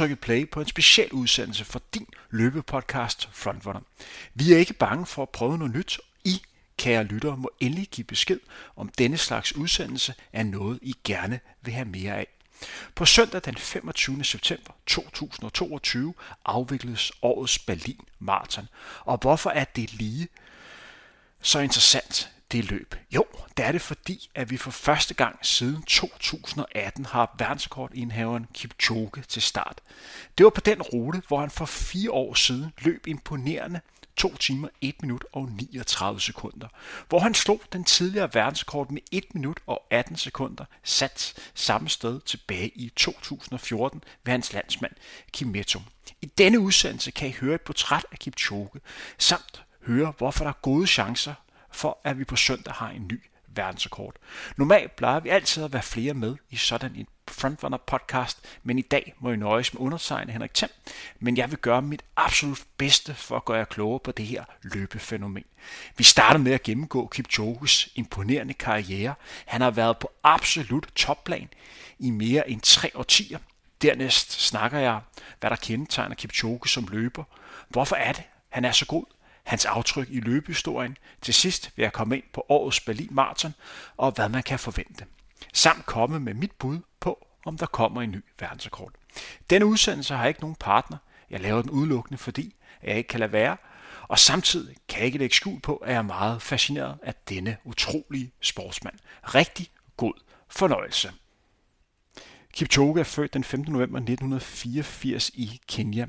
Trykket play på en speciel udsendelse for din løbepodcast Frontrunner. Vi er ikke bange for at prøve noget nyt. I, kære lyttere, må endelig give besked, om denne slags udsendelse er noget, I gerne vil have mere af. På søndag den 25. september 2022 afvikles årets Berlin Marathon. Og hvorfor er det lige så interessant? Det løb? Jo, det er det fordi, at vi for første gang siden 2018 har verdensrekordindhaveren Kipchoge til start. Det var på den rute, hvor han for fire år siden løb imponerende 2 timer, 1 minut og 39 sekunder, hvor han slog den tidligere verdenskort med 1 minut og 18 sekunder, sat samme sted tilbage i 2014 ved hans landsmand Kimetto. I denne udsendelse kan I høre et portræt af Kipchoge, samt høre, hvorfor der er gode chancer for at vi på søndag har en ny verdensrekord. Normalt plejer vi altid at være flere med i sådan en Frontrunner podcast, men i dag må jeg nøjes med undertegnet Henrik Thiem, men jeg vil gøre mit absolut bedste for at gøre jer klogere på det her løbefænomen. Vi starter med at gennemgå Kipchoges imponerende karriere. Han har været på absolut topplan i mere end tre årtier. Dernæst snakker jeg, hvad der kendetegner Kipchoge som løber. Hvorfor er det, han er så god? Hans aftryk i løbehistorien. Til sidst vil jeg komme ind på årets Berlin Marathon og hvad man kan forvente. Samt komme med mit bud på, om der kommer en ny verdensrekord. Denne udsendelse har ikke nogen partner. Jeg laver den udelukkende, fordi jeg ikke kan lade være. Og samtidig kan jeg ikke lægge skjul på, at jeg er meget fascineret af denne utrolige sportsmand. Rigtig god fornøjelse. Kipchoge er født den 15. november 1984 i Kenya.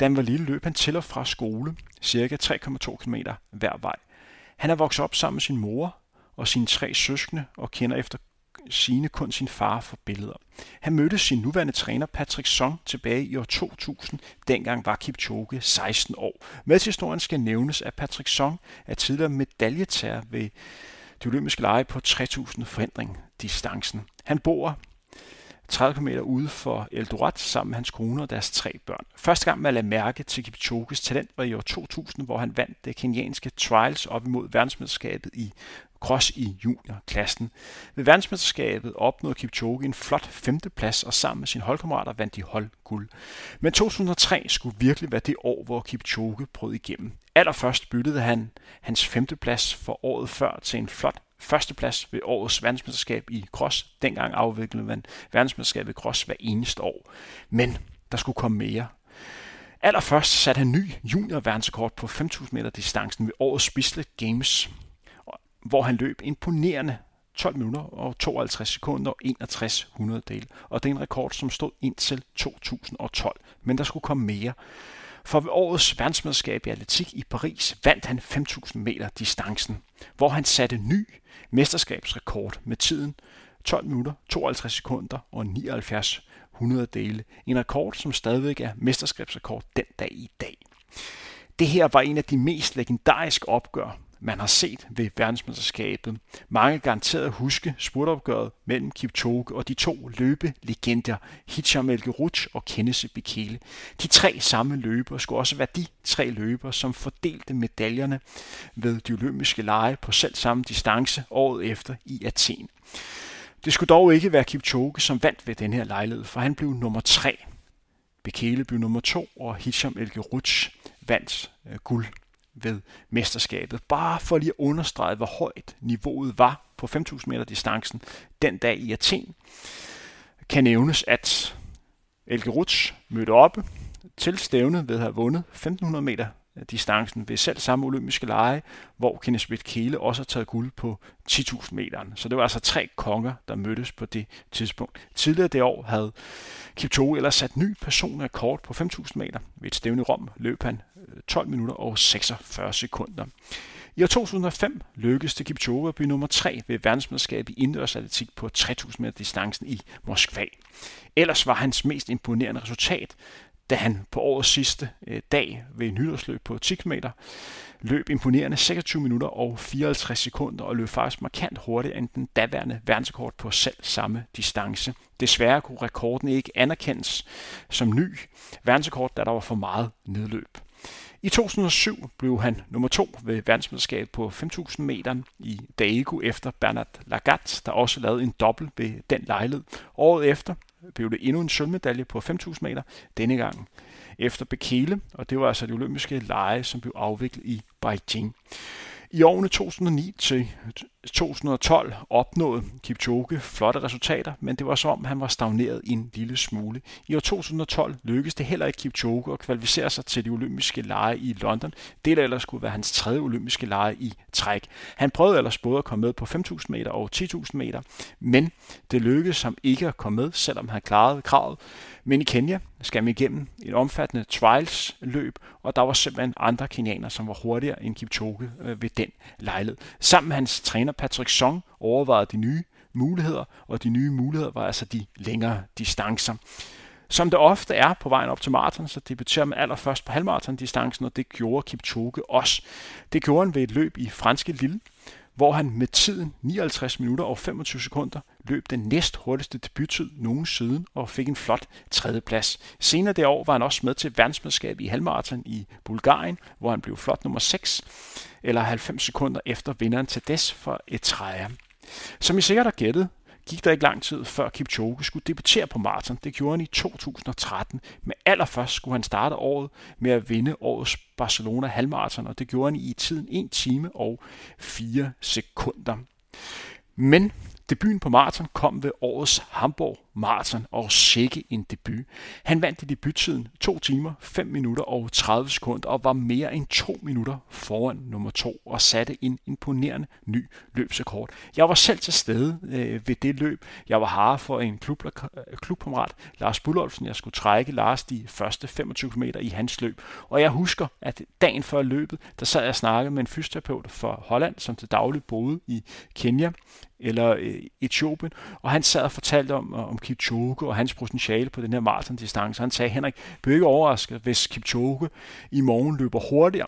Da han var lille løb han til og fra skole, cirka 3,2 km hver vej. Han er vokset op sammen med sin mor og sine tre søskende og kender efter sine kun sin far for billeder. Han mødte sin nuværende træner Patrick Song tilbage i år 2000. Dengang var Kipchoge 16 år. Med til historien skal nævnes, at Patrick Song er tidligere medaljetager ved de olympiske lege på 3000 forhindring distancen. Han bor 30 km ude for Eldoret sammen med hans kone og deres tre børn. Første gang man lagde mærke til Kipchoges talent var i år 2000, hvor han vandt det kenianske trials op imod verdensmesterskabet i cross i juniorklassen. Ved verdensmesterskabet opnåede Kipchoge en flot femteplads, og sammen med sine holdkammerater vandt de holdguld. Men 2003 skulle virkelig være det år, hvor Kipchoge brød igennem. Allerførst byttede han hans femteplads for året før til en flot førsteplads ved årets verdensmesterskab i cross. Dengang afviklede man verdensmesterskabet i cross hver eneste år. Men der skulle komme mere. Allerførst satte han ny junior verdensrekord på 5.000 meter distancen ved årets Bislett Games, hvor han løb imponerende 12 minutter og 52 sekunder og 61 hundreddel. Og det er en rekord, som stod indtil 2012. Men der skulle komme mere. For ved årets verdensmesterskab i atletik i Paris vandt han 5.000 meter distancen, hvor han satte ny mesterskabsrekord med tiden 12 minutter, 52 sekunder og 79 dele. En rekord, som stadigvæk er mesterskabsrekord den dag i dag. Det her var en af de mest legendariske opgør man har set ved verdensmesterskabet. Mange garanteret huske spurtopgøret mellem Kipchoge og de to løbelegender, Hicham El og Kenneth Bekele. De tre samme løbere skulle også være de tre løbere, som fordelte medaljerne ved de olympiske lege på selv samme distance året efter i Athen. Det skulle dog ikke være Kipchoge, som vandt ved den her lejlighed, for han blev nummer tre. Bekele blev nummer to, og Hicham El vandt øh, guld ved mesterskabet. Bare for lige at understrege, hvor højt niveauet var på 5.000 meter distancen den dag i Athen, kan nævnes, at Elke Rutsch mødte op til stævnet ved at have vundet 1.500 meter distancen ved selv samme olympiske lege, hvor Kenneth Schmidt Kele også har taget guld på 10.000 meter. Så det var altså tre konger, der mødtes på det tidspunkt. Tidligere det år havde Kipchoge ellers sat ny personrekord på 5.000 meter. Ved et stævne i Rom løb han 12 minutter og 46 sekunder. I år 2005 lykkedes det Kipchoge at blive nummer 3 ved verdensmesterskabet i indendørsatletik på 3000 meter distancen i Moskva. Ellers var hans mest imponerende resultat da han på årets sidste øh, dag ved nytårsløb på 10 km løb imponerende 26 minutter og 54 sekunder og løb faktisk markant hurtigere end den daværende verdensrekord på selv samme distance. Desværre kunne rekorden ikke anerkendes som ny verdensrekord, da der var for meget nedløb. I 2007 blev han nummer to ved verdensmesterskabet på 5.000 meter i Daegu efter Bernard Lagat, der også lavede en dobbelt ved den lejlighed. Året efter blev det endnu en sølvmedalje på 5.000 meter, denne gang efter Bekele, og det var altså de olympiske lege, som blev afviklet i Beijing. I årene 2009 til 2012 opnåede Kipchoge flotte resultater, men det var som om han var stagneret en lille smule. I år 2012 lykkedes det heller ikke Kipchoge at kvalificere sig til de olympiske lege i London. Det der ellers skulle være hans tredje olympiske lege i træk. Han prøvede ellers både at komme med på 5.000 meter og 10.000 meter, men det lykkedes ham ikke at komme med, selvom han klarede kravet. Men i Kenya skal man igennem et omfattende trials løb, og der var simpelthen andre kenianer, som var hurtigere end Kipchoge øh, ved den lejlighed. Sammen med hans træner Patrick Song overvejede de nye muligheder, og de nye muligheder var altså de længere distancer. Som det ofte er på vejen op til maraton, så debuterer man allerførst på halvmaratondistancen, og det gjorde Kipchoge også. Det gjorde han ved et løb i franske Lille, hvor han med tiden 59 minutter og 25 sekunder løb den næst hurtigste debuttid nogensinde og fik en flot tredjeplads. Senere det år var han også med til verdensmesterskab i halvmarathon i Bulgarien, hvor han blev flot nummer 6, eller 90 sekunder efter vinderen Tades des for Eritrea. Som I sikkert har gættet, gik der ikke lang tid før Kipchoge skulle debutere på maraton. Det gjorde han i 2013, men allerførst skulle han starte året med at vinde årets Barcelona halvmaraton, og det gjorde han i tiden 1 time og 4 sekunder. Men Debuten på maraton kom ved årets Hamburg Marathon og sikke en debut. Han vandt i debuttiden 2 timer, 5 minutter og 30 sekunder og var mere end 2 minutter foran nummer 2 og satte en imponerende ny løbsrekord. Jeg var selv til stede øh, ved det løb. Jeg var her for en klub, øh, klubkammerat, Lars Bullolfsen. Jeg skulle trække Lars de første 25 km i hans løb. Og jeg husker, at dagen før løbet, der sad jeg og snakkede med en fysioterapeut fra Holland, som til daglig boede i Kenya eller øh, Etiopien, og han sad og fortalte om, øh, om Kipchoge og hans potentiale på den her maratondistance. Han sagde, Henrik, bliver ikke overrasket, hvis Kipchoge i morgen løber hurtigere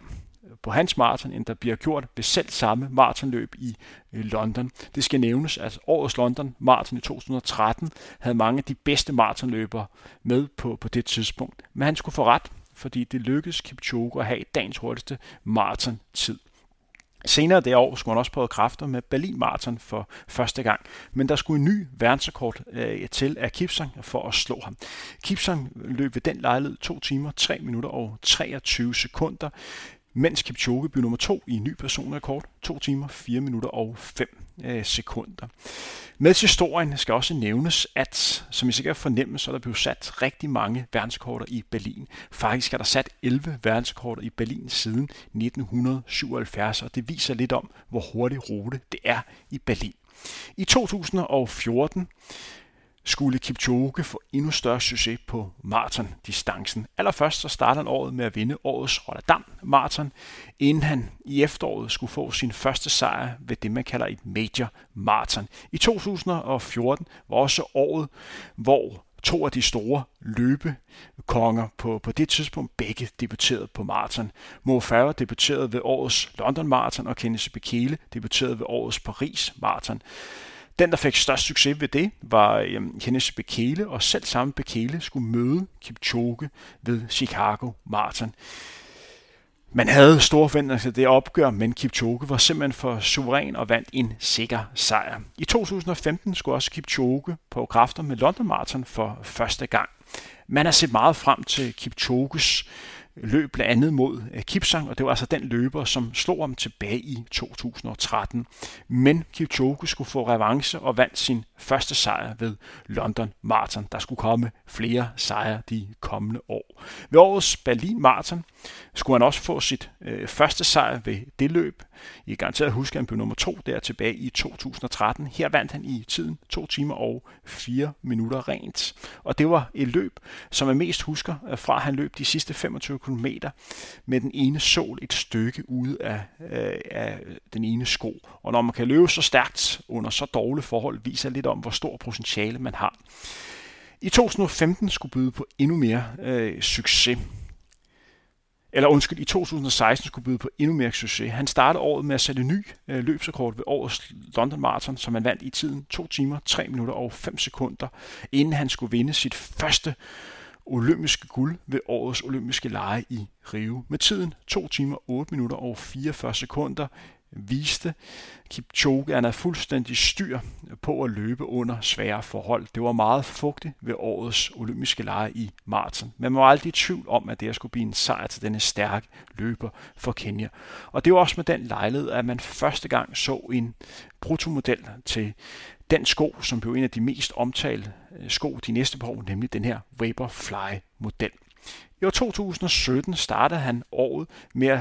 på hans maraton, end der bliver gjort ved selv samme maratonløb i øh, London. Det skal nævnes, at årets London Marathon i 2013 havde mange af de bedste maratonløbere med på, på det tidspunkt. Men han skulle få ret, fordi det lykkedes Kipchoge at have dagens hurtigste maraton-tid. Senere det år skulle han også prøve kræfter med Berlin Marathon for første gang, men der skulle en ny verdensrekord øh, til af Kipsang for at slå ham. Kipsang løb ved den lejlighed 2 timer, 3 minutter og 23 sekunder mens Kipchoge blev nummer to i en ny personrekord, 2 timer, 4 minutter og 5 øh, sekunder. Med til historien skal også nævnes, at som I sikkert fornemmer, så er der blevet sat rigtig mange verdensrekorder i Berlin. Faktisk er der sat 11 verdensrekorder i Berlin siden 1977, og det viser lidt om, hvor hurtig rute det er i Berlin. I 2014 skulle Kipchoge få endnu større succes på maratondistancen. Allerførst så starter han året med at vinde årets Rotterdam Marathon, inden han i efteråret skulle få sin første sejr ved det, man kalder et major marathon. I 2014 var også året, hvor to af de store løbekonger på, på det tidspunkt begge debuterede på maraton. Mo Farah debuterede ved årets London Marathon, og Kenneth Bekele debuterede ved årets Paris Marathon. Den, der fik størst succes ved det, var øhm, Kenneth Bekele, og selv samme Bekele skulle møde Kipchoge ved Chicago Marathon. Man havde store forventninger til det opgør, men Kipchoge var simpelthen for suveræn og vandt en sikker sejr. I 2015 skulle også Kipchoge på kræfter med London Marathon for første gang. Man har set meget frem til Kipchoges løb blandt andet mod øh, Kipsang, og det var altså den løber, som slog ham tilbage i 2013. Men Kipchoge skulle få revanche og vandt sin første sejr ved London Marathon. Der skulle komme flere sejre de kommende år. Ved årets Berlin Marathon skulle han også få sit øh, første sejr ved det løb. I kan garanteret huske, at han blev nummer to der tilbage i 2013. Her vandt han i tiden 2 timer og 4 minutter rent. Og det var et løb, som jeg mest husker øh, fra, at han løb de sidste 25 km med den ene sol et stykke ude af, øh, af den ene sko. Og når man kan løbe så stærkt under så dårlige forhold, viser lidt om, hvor stor potentiale man har. I 2015 skulle byde på endnu mere øh, succes eller undskyld, i 2016 skulle byde på endnu mere succes. Han startede året med at sætte ny øh, løbsrekord ved årets London Marathon, som han vandt i tiden 2 timer, 3 minutter og 5 sekunder, inden han skulle vinde sit første olympiske guld ved årets olympiske lege i Rio. Med tiden 2 timer, 8 minutter og 44 sekunder viste Kipchoge, han er fuldstændig styr på at løbe under svære forhold. Det var meget fugtigt ved årets olympiske lege i Martin. Men man var aldrig i tvivl om, at det skulle blive en sejr til denne stærke løber for Kenya. Og det var også med den lejlighed, at man første gang så en brutomodel til den sko, som blev en af de mest omtalte øh, sko de næste par år, nemlig den her Vaporfly-model. I år 2017 startede han året med at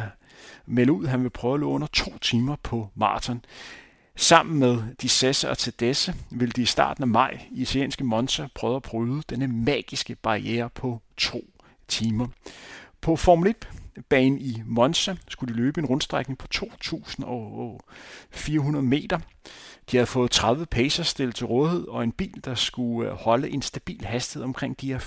melde ud, at han vil prøve at løbe under to timer på maraton. Sammen med de Sesse og Tedesse vil de i starten af maj i italienske Monza prøve at bryde denne magiske barriere på to timer. På Formel 1 banen i Monza skulle de løbe en rundstrækning på 2.400 meter. De havde fået 30 pacers stillet til rådighed og en bil, der skulle holde en stabil hastighed omkring de her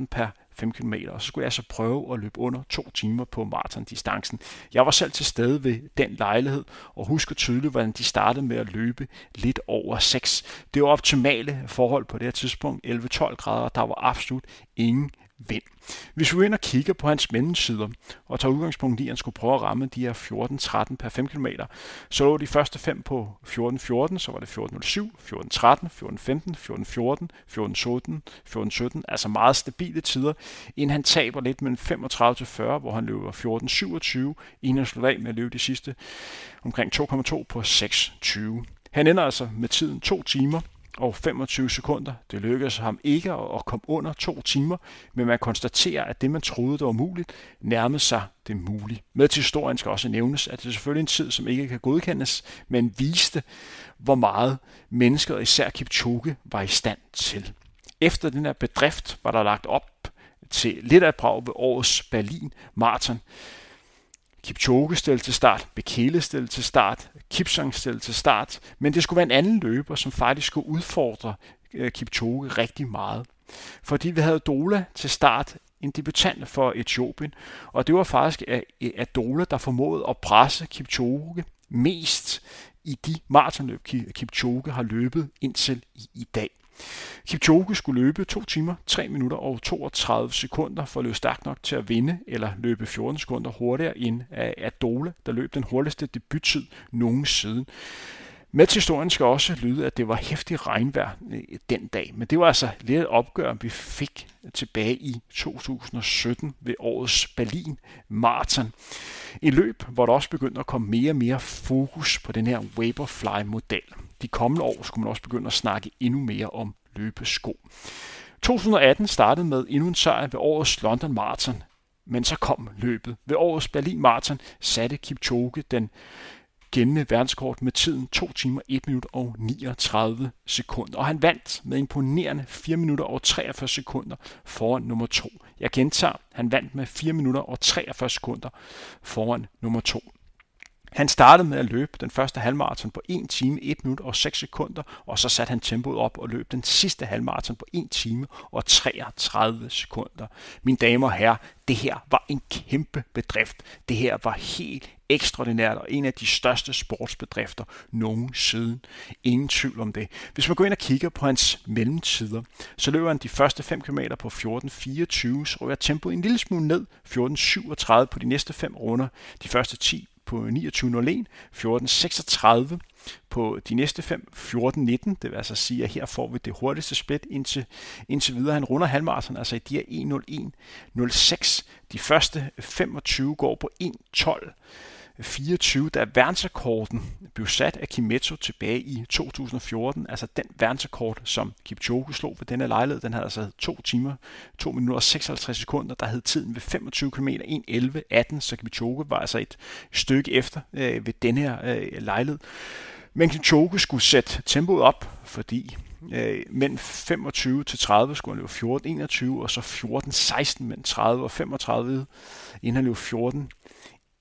14-13 per 5 km, og så skulle jeg så prøve at løbe under to timer på maratondistancen. Jeg var selv til stede ved den lejlighed, og husker tydeligt, hvordan de startede med at løbe lidt over 6. Det var optimale forhold på det her tidspunkt, 11-12 grader, og der var absolut ingen vind. Hvis vi går ind og kigger på hans mellemsider og tager udgangspunkt i, at han skulle prøve at ramme de her 14-13 per 5 km, så lå de første fem på 14-14, så var det 14-07, 14-13, 14-15, 14-14, 14-17, 14-17, altså meget stabile tider, inden han taber lidt mellem 35-40, hvor han løber 14-27, inden han slutter af med at løbe de sidste omkring 2,2 på 6-20. Han ender altså med tiden 2 timer og 25 sekunder. Det lykkedes ham ikke at komme under to timer, men man konstaterer, at det man troede, der var muligt, nærmede sig det mulige. Med til historien skal også nævnes, at det er selvfølgelig en tid, som ikke kan godkendes, men viste, hvor meget mennesker, især Kipchoge, var i stand til. Efter den her bedrift var der lagt op til lidt af brag ved årets Berlin Marathon. Kipchoge stillede til start, Bekele stillede til start, Kipsang stillede til start, men det skulle være en anden løber, som faktisk skulle udfordre øh, Kipchoge rigtig meget. Fordi vi havde Dola til start, en debutant for Etiopien, og det var faktisk Dola, der formåede at presse Kipchoge mest i de maratonløb, Kipchoge har løbet indtil i dag. Kipchoge skulle løbe 2 timer, 3 minutter og 32 sekunder for at løbe stærkt nok til at vinde, eller løbe 14 sekunder hurtigere end Adole, der løb den hurtigste debuttid nogensinde. Med til historien skal også lyde, at det var hæftig regnvejr øh, den dag, men det var altså lidt et opgør, vi fik tilbage i 2017 ved årets Berlin Marathon. En løb, hvor der også begyndte at komme mere og mere fokus på den her Vaporfly-model. De kommende år skulle man også begynde at snakke endnu mere om løbesko. 2018 startede med endnu en sejr ved årets London Marathon, men så kom løbet. Ved årets Berlin Marathon satte Kipchoge den gældende verdenskort med tiden 2 timer 1 minut og 39 sekunder. Og han vandt med imponerende 4 minutter og 43 sekunder foran nummer 2. Jeg gentager, han vandt med 4 minutter og 43 sekunder foran nummer 2. Han startede med at løbe den første halvmarathon på 1 time, 1 minut og 6 sekunder, og så satte han tempoet op og løb den sidste halvmarathon på 1 time og 33 sekunder. Mine damer og herrer, det her var en kæmpe bedrift. Det her var helt ekstraordinært og en af de største sportsbedrifter nogensinde. Ingen tvivl om det. Hvis man går ind og kigger på hans mellemtider, så løber han de første 5 km på 14.24, så rører tempoet en lille smule ned, 14.37 på de næste 5 runder. De første 10 på 29.01, 14.36 på de næste fem, 14.19, det vil altså sige, at her får vi det hurtigste split indtil, indtil videre. Han runder halvmarathon, altså i de her 1.01.06. De første 25 går på 1.12. 24, da verdensrekorden blev sat af Kimetsu tilbage i 2014, altså den verdensrekord, som Kipchoge slog ved denne lejlighed, den havde altså 2 timer, 2 minutter og 56 sekunder, der hed tiden ved 25 km 1.11.18, så Kipchoge var altså et stykke efter øh, ved denne her øh, lejlighed. Men Kipchoge skulle sætte tempoet op, fordi øh, mellem 25 til 30 skulle han løbe 14, 21, og så 14, 16 mellem 30 og 35, inden han løb 14,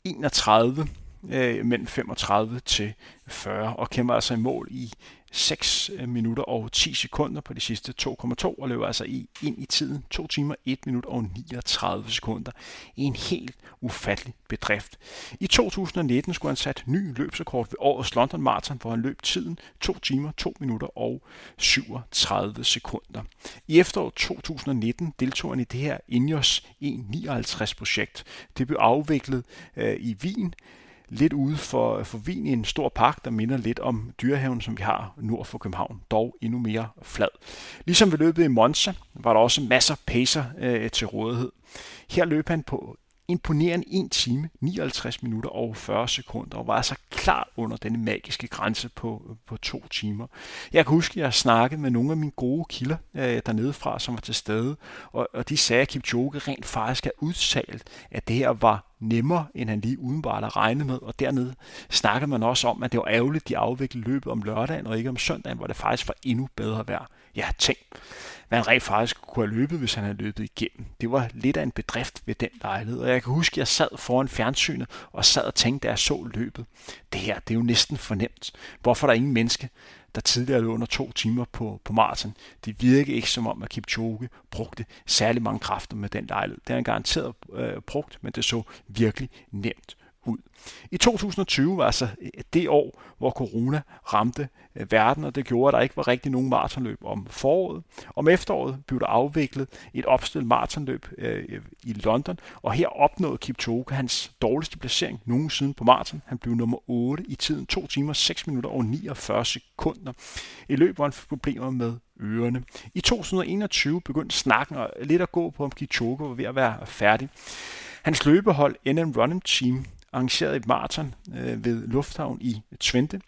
31 øh, mellem 35 til 40 og kæmper altså i mål i 6 øh, minutter og 10 sekunder på de sidste 2,2 og løber altså i, ind i tiden 2 timer, 1 minut og 39 sekunder. En helt ufattelig bedrift. I 2019 skulle han sat ny løbsrekord ved årets London Marathon, hvor han løb tiden 2 timer, 2 minutter og 37 sekunder. I efteråret 2019 deltog han i det her Ineos e 159 projekt. Det blev afviklet øh, i Wien lidt ude for, for Wien i en stor park, der minder lidt om dyrehaven, som vi har nord for København, dog endnu mere flad. Ligesom ved løbet i Monza var der også masser af pacer øh, til rådighed. Her løb han på imponerende 1 time, 59 minutter og 40 sekunder, og var altså klar under denne magiske grænse på, på to timer. Jeg kan huske, at jeg snakkede med nogle af mine gode kilder øh, dernede fra, som var til stede, og, og de sagde, at Kipchoge rent faktisk er udtalt, at det her var nemmere, end han lige udenbart har regnet med, og dernede snakkede man også om, at det var ærgerligt, de afviklede løbet om lørdagen og ikke om søndagen, hvor det faktisk var endnu bedre vejr. Ja, tænk, hvad han rent faktisk kunne have løbet, hvis han havde løbet igennem. Det var lidt af en bedrift ved den lejlighed, og jeg kan huske, at jeg sad foran fjernsynet og sad og tænkte, da jeg så løbet. Det her, det er jo næsten fornemt. Hvorfor er der ingen menneske, der tidligere lå under to timer på, på maraton. Det virkede ikke som om, at Kipchoge brugte særlig mange kræfter med den lejlighed. Det har han garanteret øh, brugt, men det så virkelig nemt ud. I 2020 var altså øh, det år, hvor corona ramte øh, verden, og det gjorde, at der ikke var rigtig nogen maratonløb om foråret. Om efteråret blev der afviklet et opstillet maratonløb øh, i London, og her opnåede Kipchoge hans dårligste placering nogensinde på maraton. Han blev nummer 8 i tiden 2 timer, 6 minutter og 49 sekunder. I løbet hvor han fik problemer med ørerne. I 2021 begyndte snakken lidt at gå på, om Kipchoge var ved at være færdig. Hans løbehold NM Running Team arrangeret et maraton øh, ved Lufthavn i Twente.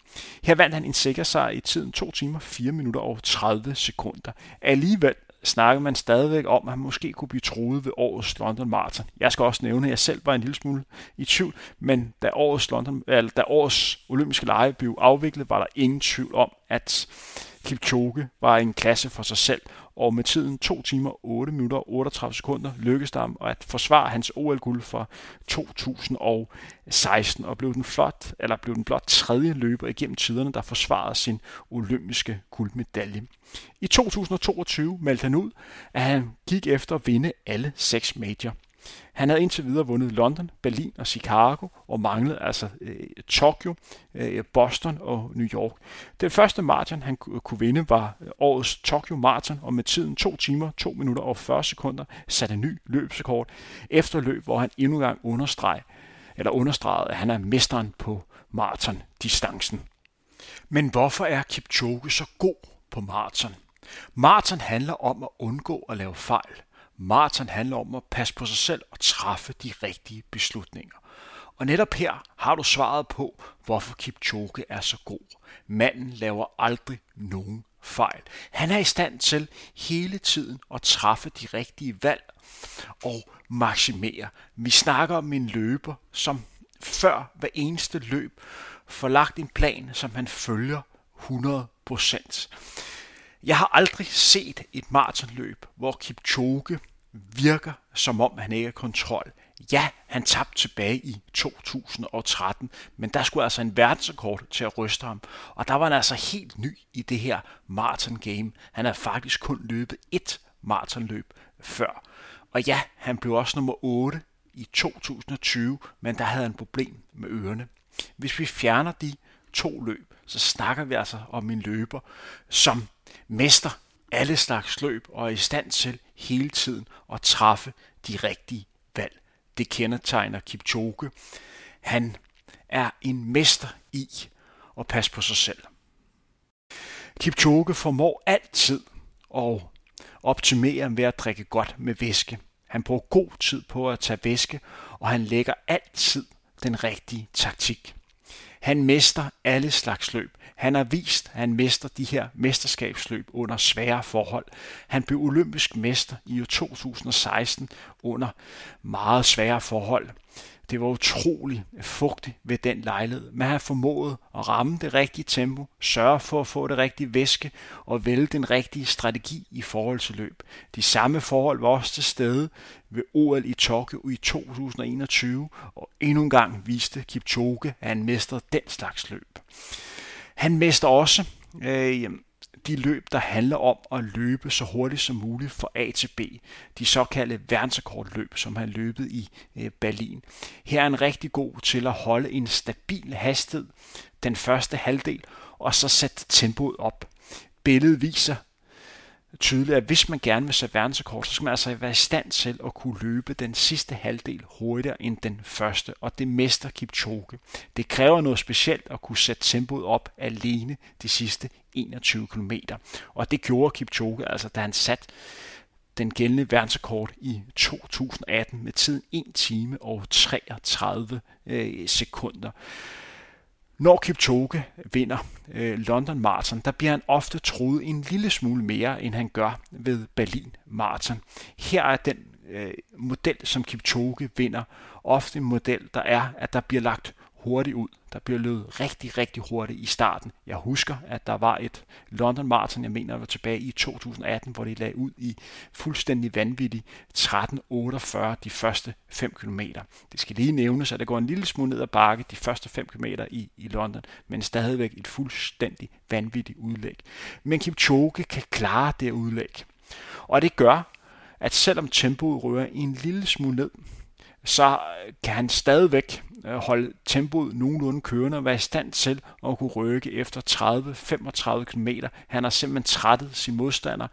Her vandt han en sikker sejr i tiden 2 timer, 4 minutter og 30 sekunder. Alligevel snakker man stadigvæk om, at han måske kunne blive troet ved årets London Marathon. Jeg skal også nævne, at jeg selv var en lille smule i tvivl, men da årets, London, eller da årets olympiske lege blev afviklet, var der ingen tvivl om, at Kipchoge var en klasse for sig selv, og med tiden 2 timer 8 minutter og 38 sekunder lykkedes det ham at forsvare hans OL-guld for 2016 og blev den, flot, eller blev den blot tredje løber igennem tiderne, der forsvarede sin olympiske guldmedalje. I 2022 meldte han ud, at han gik efter at vinde alle seks major. Han havde indtil videre vundet London, Berlin og Chicago, og manglede altså øh, Tokyo, øh, Boston og New York. Den første maraton, han kunne vinde, var øh, årets Tokyo Marathon, og med tiden 2 timer, 2 minutter og 40 sekunder satte en ny løbsrekord efter løb, hvor han endnu engang understreg, eller understregede, at han er mesteren på maratondistancen. Men hvorfor er Kipchoge så god på maraton? Maraton handler om at undgå at lave fejl. Maraton handler om at passe på sig selv og træffe de rigtige beslutninger. Og netop her har du svaret på, hvorfor Kipchoge er så god. Manden laver aldrig nogen fejl. Han er i stand til hele tiden at træffe de rigtige valg og maksimere. Vi snakker om en løber, som før hver eneste løb får lagt en plan, som han følger 100 jeg har aldrig set et maratonløb, hvor Kipchoge virker som om han ikke har kontrol. Ja, han tabte tilbage i 2013, men der skulle altså en verdensrekord til at ryste ham. Og der var han altså helt ny i det her maraton game. Han har faktisk kun løbet et maratonløb før. Og ja, han blev også nummer 8 i 2020, men der havde han problem med ørerne. Hvis vi fjerner de to løb, så snakker vi altså om en løber, som mester alle slags løb og er i stand til hele tiden at træffe de rigtige valg. Det kendetegner Kipchoge. Han er en mester i at passe på sig selv. Kipchoge formår altid at optimere ved at drikke godt med væske. Han bruger god tid på at tage væske, og han lægger altid den rigtige taktik. Han mester alle slags løb. Han har vist, at han mester de her mesterskabsløb under svære forhold. Han blev olympisk mester i 2016 under meget svære forhold. Det var utrolig fugtigt ved den lejlighed, men han formåede at ramme det rigtige tempo, sørge for at få det rigtige væske og vælge den rigtige strategi i forhold til løb. De samme forhold var også til stede ved OL i Tokyo i 2021, og endnu en gang viste Kipchoge, at han mestrede den slags løb. Han mester også øh, de løb, der handler om at løbe så hurtigt som muligt fra A til B. De såkaldte verdensrekordløb, som han løbet i øh, Berlin. Her er han rigtig god til at holde en stabil hastighed den første halvdel, og så sætte tempoet op. Billedet viser tydeligt, at hvis man gerne vil sætte verdensrekord, så skal man altså være i stand til at kunne løbe den sidste halvdel hurtigere end den første, og det mester Kipchoge. Det kræver noget specielt at kunne sætte tempoet op alene de sidste 21 km, og det gjorde Kipchoge, altså da han satte den gældende verdensrekord i 2018 med tiden 1 time og 33 øh, sekunder. Når Kipchoge vinder øh, London Marathon, der bliver han ofte troet en lille smule mere, end han gør ved Berlin Marathon. Her er den øh, model, som Kipchoge vinder, ofte en model, der er, at der bliver lagt hurtigt ud. Der bliver løbet rigtig, rigtig hurtigt i starten. Jeg husker, at der var et London Marathon, jeg mener, der var tilbage i 2018, hvor de lagde ud i fuldstændig vanvittig 13.48 de første 5 km. Det skal lige nævnes, at det går en lille smule ned ad bakke de første 5 km i, i London, men stadigvæk et fuldstændig vanvittigt udlæg. Men Kipchoge kan klare det udlæg. Og det gør, at selvom tempoet rører en lille smule ned, så kan han stadigvæk Øh, holde tempoet nogenlunde kørende og være i stand til at kunne rykke efter 30-35 km. Han har simpelthen trættet sin modstander.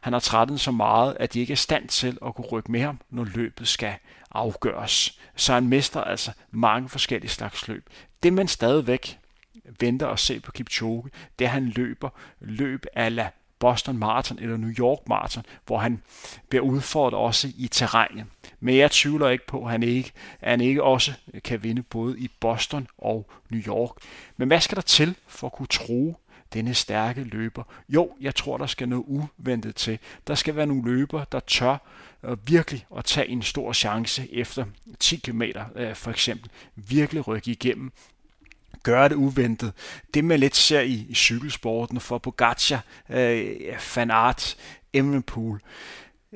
Han har trættet så meget, at de ikke er i stand til at kunne rykke med ham, når løbet skal afgøres. Så han mester altså mange forskellige slags løb. Det man stadigvæk venter og se på Kipchoge, det er, at han løber løb ala Boston Marathon eller New York Marathon, hvor han bliver udfordret også i terrænet. Men jeg tvivler ikke på, at han ikke, at han ikke også kan vinde både i Boston og New York. Men hvad skal der til for at kunne tro denne stærke løber? Jo, jeg tror, der skal noget uventet til. Der skal være nogle løber, der tør øh, virkelig at tage en stor chance efter 10 km øh, for eksempel. Virkelig rykke igennem gøre det uventet. Det man lidt ser i, i cykelsporten for Pogacar, øh, Van Aert, Evenepoel,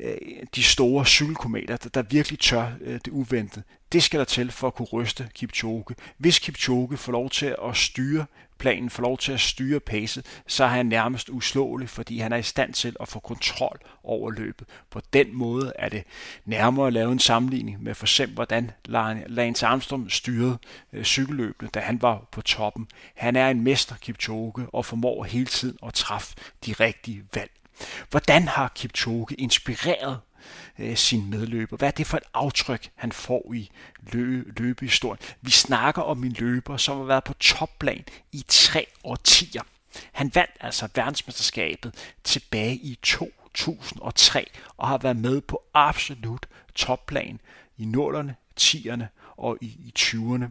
Øh, de store cykelkometer, der, virkelig tør øh, det uventede. Det skal der til for at kunne ryste Kipchoge. Hvis Kipchoge får lov til at styre planen, får lov til at styre pacet, så er han nærmest uslåelig, fordi han er i stand til at få kontrol over løbet. På den måde er det nærmere at lave en sammenligning med for eksempel, hvordan Lance Armstrong styrede øh, cykelløbene, da han var på toppen. Han er en mester, Kipchoge, og formår hele tiden at træffe de rigtige valg. Hvordan har Kipchoge inspireret øh, sin medløber? Hvad er det for et aftryk, han får i lø- løbehistorien? Vi snakker om en løber, som har været på topplan i tre årtier. Han vandt altså verdensmesterskabet tilbage i 2003 og har været med på absolut topplan i nullerne, 10'erne og i, i 20'erne.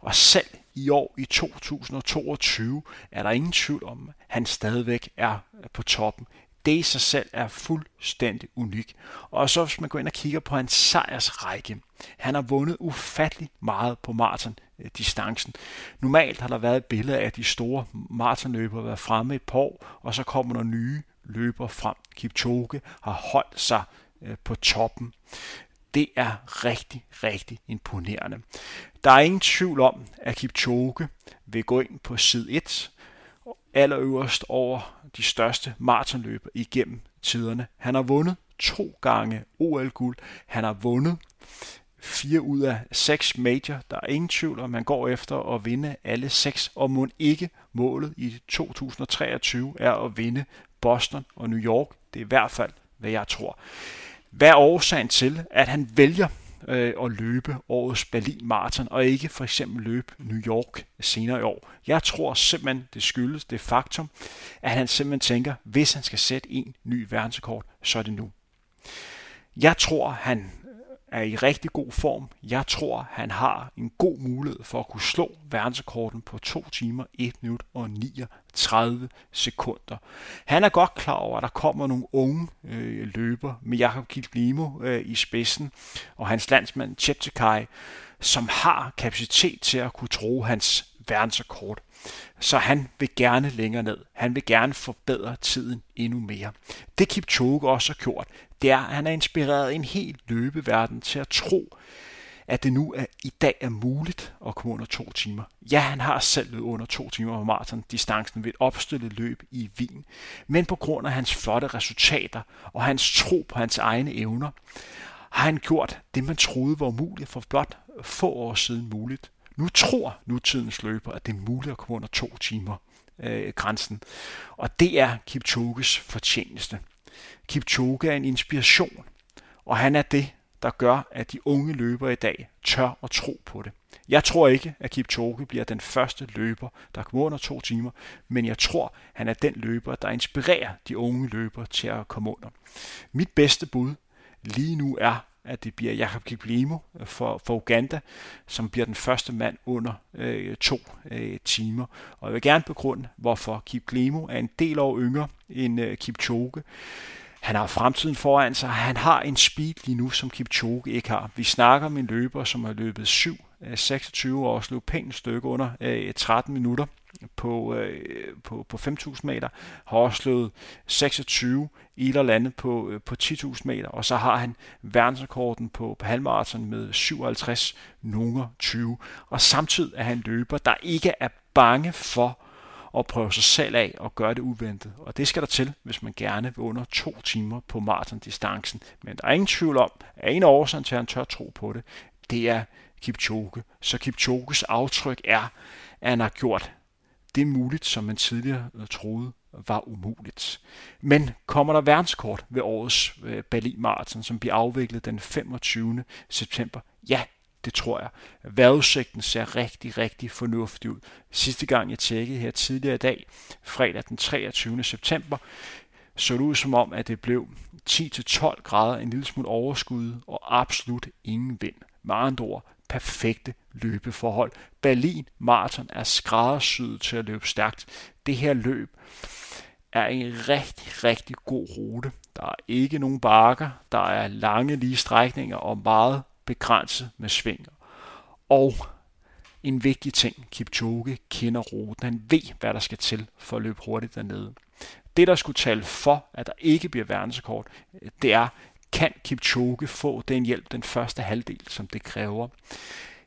Og selv i år i 2022 er der ingen tvivl om, at han stadigvæk er på toppen det i sig selv er fuldstændig unik. Og så hvis man går ind og kigger på hans sejrsrække, han har vundet ufattelig meget på maraton distancen. Normalt har der været et billede af, at de store maratonløbere været fremme et par år, og så kommer der nye løbere frem. Kipchoge har holdt sig øh, på toppen. Det er rigtig, rigtig imponerende. Der er ingen tvivl om, at Kipchoge vil gå ind på side 1 allerøverst over de største maratonløber igennem tiderne. Han har vundet to gange OL-guld. Han har vundet fire ud af seks major. Der er ingen tvivl om, man går efter at vinde alle seks, og må ikke målet i 2023 er at vinde Boston og New York. Det er i hvert fald, hvad jeg tror. Hvad er årsagen til, at han vælger øh, at løbe årets Berlin Marathon, og ikke for eksempel løbe New York senere i år. Jeg tror simpelthen, det skyldes det faktum, at han simpelthen tænker, hvis han skal sætte en ny verdensrekord, så er det nu. Jeg tror, han er i rigtig god form. Jeg tror, han har en god mulighed for at kunne slå verdensrekorden på 2 timer, 1 minut og 39 sekunder. Han er godt klar over, at der kommer nogle unge øh, løber med Jakob Kilblimo øh, i spidsen og hans landsmand Cheptegei, som har kapacitet til at kunne tro hans verdensrekord. Så han vil gerne længere ned. Han vil gerne forbedre tiden endnu mere. Det Kipchoge også har gjort, det er, at han har inspireret en hel løbeverden til at tro, at det nu er, i dag er muligt at komme under to timer. Ja, han har selv løbet under to timer på maraton-distancen ved et opstillet løb i Wien. Men på grund af hans flotte resultater og hans tro på hans egne evner, har han gjort det, man troede var umuligt for blot få år siden muligt. Nu tror nutidens løber, at det er muligt at komme under to timer øh, grænsen. Og det er Kipchoges fortjeneste. Kipchoge er en inspiration, og han er det, der gør, at de unge løbere i dag tør at tro på det. Jeg tror ikke, at Kipchoge bliver den første løber, der kommer under to timer, men jeg tror, han er den løber, der inspirerer de unge løbere til at komme under. Mit bedste bud lige nu er, at det bliver Jakob Kiplimo øh, for, for Uganda, som bliver den første mand under øh, to øh, timer. Og jeg vil gerne begrunde, hvorfor Kiplimo er en del år yngre end øh, Kipchoge. Han har fremtiden foran sig. Han har en speed lige nu, som Kipchoge ikke har. Vi snakker om en løber, som har løbet 7 26 øh, år og slog pænt stykke under øh, 13 minutter på, øh, på, på 5.000 meter, har også slået 26 i eller landet på, øh, på 10.000 meter, og så har han verdensrekorden på, på halvmarathon med 57 nunger 20. Og samtidig er han løber, der ikke er bange for at prøve sig selv af og gøre det uventet. Og det skal der til, hvis man gerne vil under to timer på maratondistancen. Men der er ingen tvivl om, at en af årsagen til, at han tør tro på det, det er Kipchoge. Så Kipchoges aftryk er, at han har gjort det muligt, som man tidligere øh, troede var umuligt. Men kommer der verdenskort ved årets øh, Berlin Marathon, som bliver afviklet den 25. september? Ja, det tror jeg. Vejrudsigten ser rigtig, rigtig fornuftig ud. Sidste gang jeg tjekkede her tidligere i dag, fredag den 23. september, så det ud som om, at det blev 10-12 grader, en lille smule overskud og absolut ingen vind. Med andre ord, perfekte løbeforhold. Berlin Marathon er skræddersyet til at løbe stærkt. Det her løb er en rigtig, rigtig god rute. Der er ikke nogen bakker, der er lange lige strækninger og meget begrænset med svinger. Og en vigtig ting, Kipchoge kender ruten. Han ved, hvad der skal til for at løbe hurtigt dernede. Det, der skulle tale for, at der ikke bliver verdensrekord, det er, kan Kipchoge få den hjælp den første halvdel, som det kræver.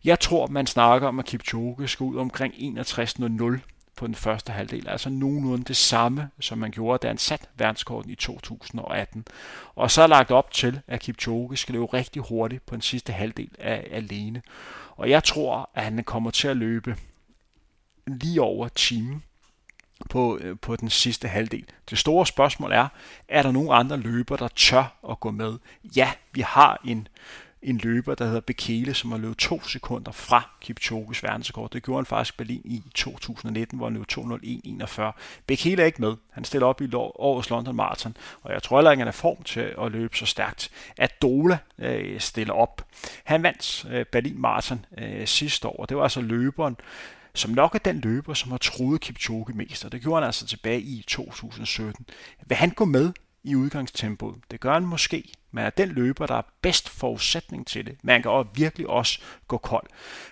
Jeg tror, man snakker om, at Kipchoge skal ud omkring 61.00 på den første halvdel, altså nogenlunde det samme, som man gjorde, da han satte verdenskorten i 2018. Og så er lagt op til, at Kipchoge skal løbe rigtig hurtigt på den sidste halvdel af alene. Og jeg tror, at han kommer til at løbe lige over timen på, øh, på den sidste halvdel. Det store spørgsmål er, er der nogen andre løber, der tør at gå med? Ja, vi har en, en løber, der hedder Bekele, som har løbet to sekunder fra Kipchoges verdensrekord. Det gjorde han faktisk Berlin i 2019, hvor han løb 2.01.41. Bekele er ikke med. Han stiller op i årets London Marathon, og jeg tror heller ikke, han er form til at løbe så stærkt. At Dola øh, stiller op. Han vandt øh, Berlin Marathon øh, sidste år, og det var altså løberen, som nok er den løber, som har troet Kipchoge mest, og det gjorde han altså tilbage i 2017. Vil han gå med i udgangstempoet? Det gør han måske, men er den løber, der er bedst forudsætning til det. Man kan også virkelig også gå kold.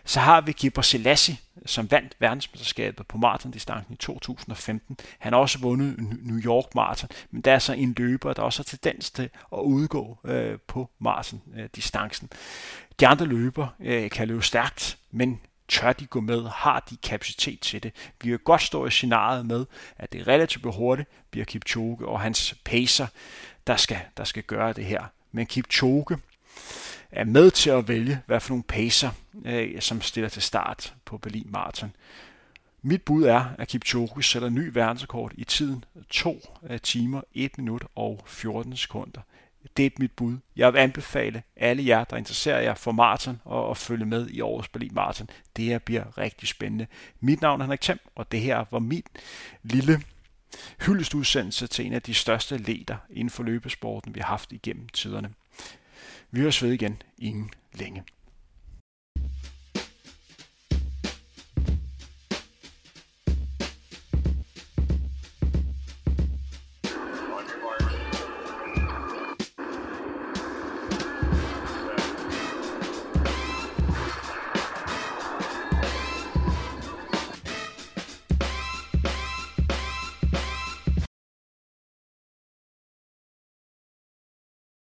Så har vi Gibber Selassie, som vandt verdensmesterskabet på maratondistancen i 2015. Han har også vundet New York Marathon, men der er så en løber, der også har tendens til at udgå øh, på maratondistancen. De andre løber øh, kan løbe stærkt, men tør de gå med, har de kapacitet til det. Vi kan godt stå i scenariet med, at det relativt hurtigt bliver Kipchoge og hans pacer, der skal, der skal gøre det her. Men Kipchoge er med til at vælge, hvad for nogle pacer, øh, som stiller til start på Berlin Marathon. Mit bud er, at Kipchoge sætter ny verdensrekord i tiden 2 øh, timer, 1 minut og 14 sekunder. Det er mit bud. Jeg vil anbefale alle jer, der interesserer jer for maraton og at følge med i årets Berlin Maraton. Det her bliver rigtig spændende. Mit navn er Henrik Thiem, og det her var min lille hyldestudsendelse til en af de største leder inden for løbesporten, vi har haft igennem tiderne. Vi høres ved igen inden længe.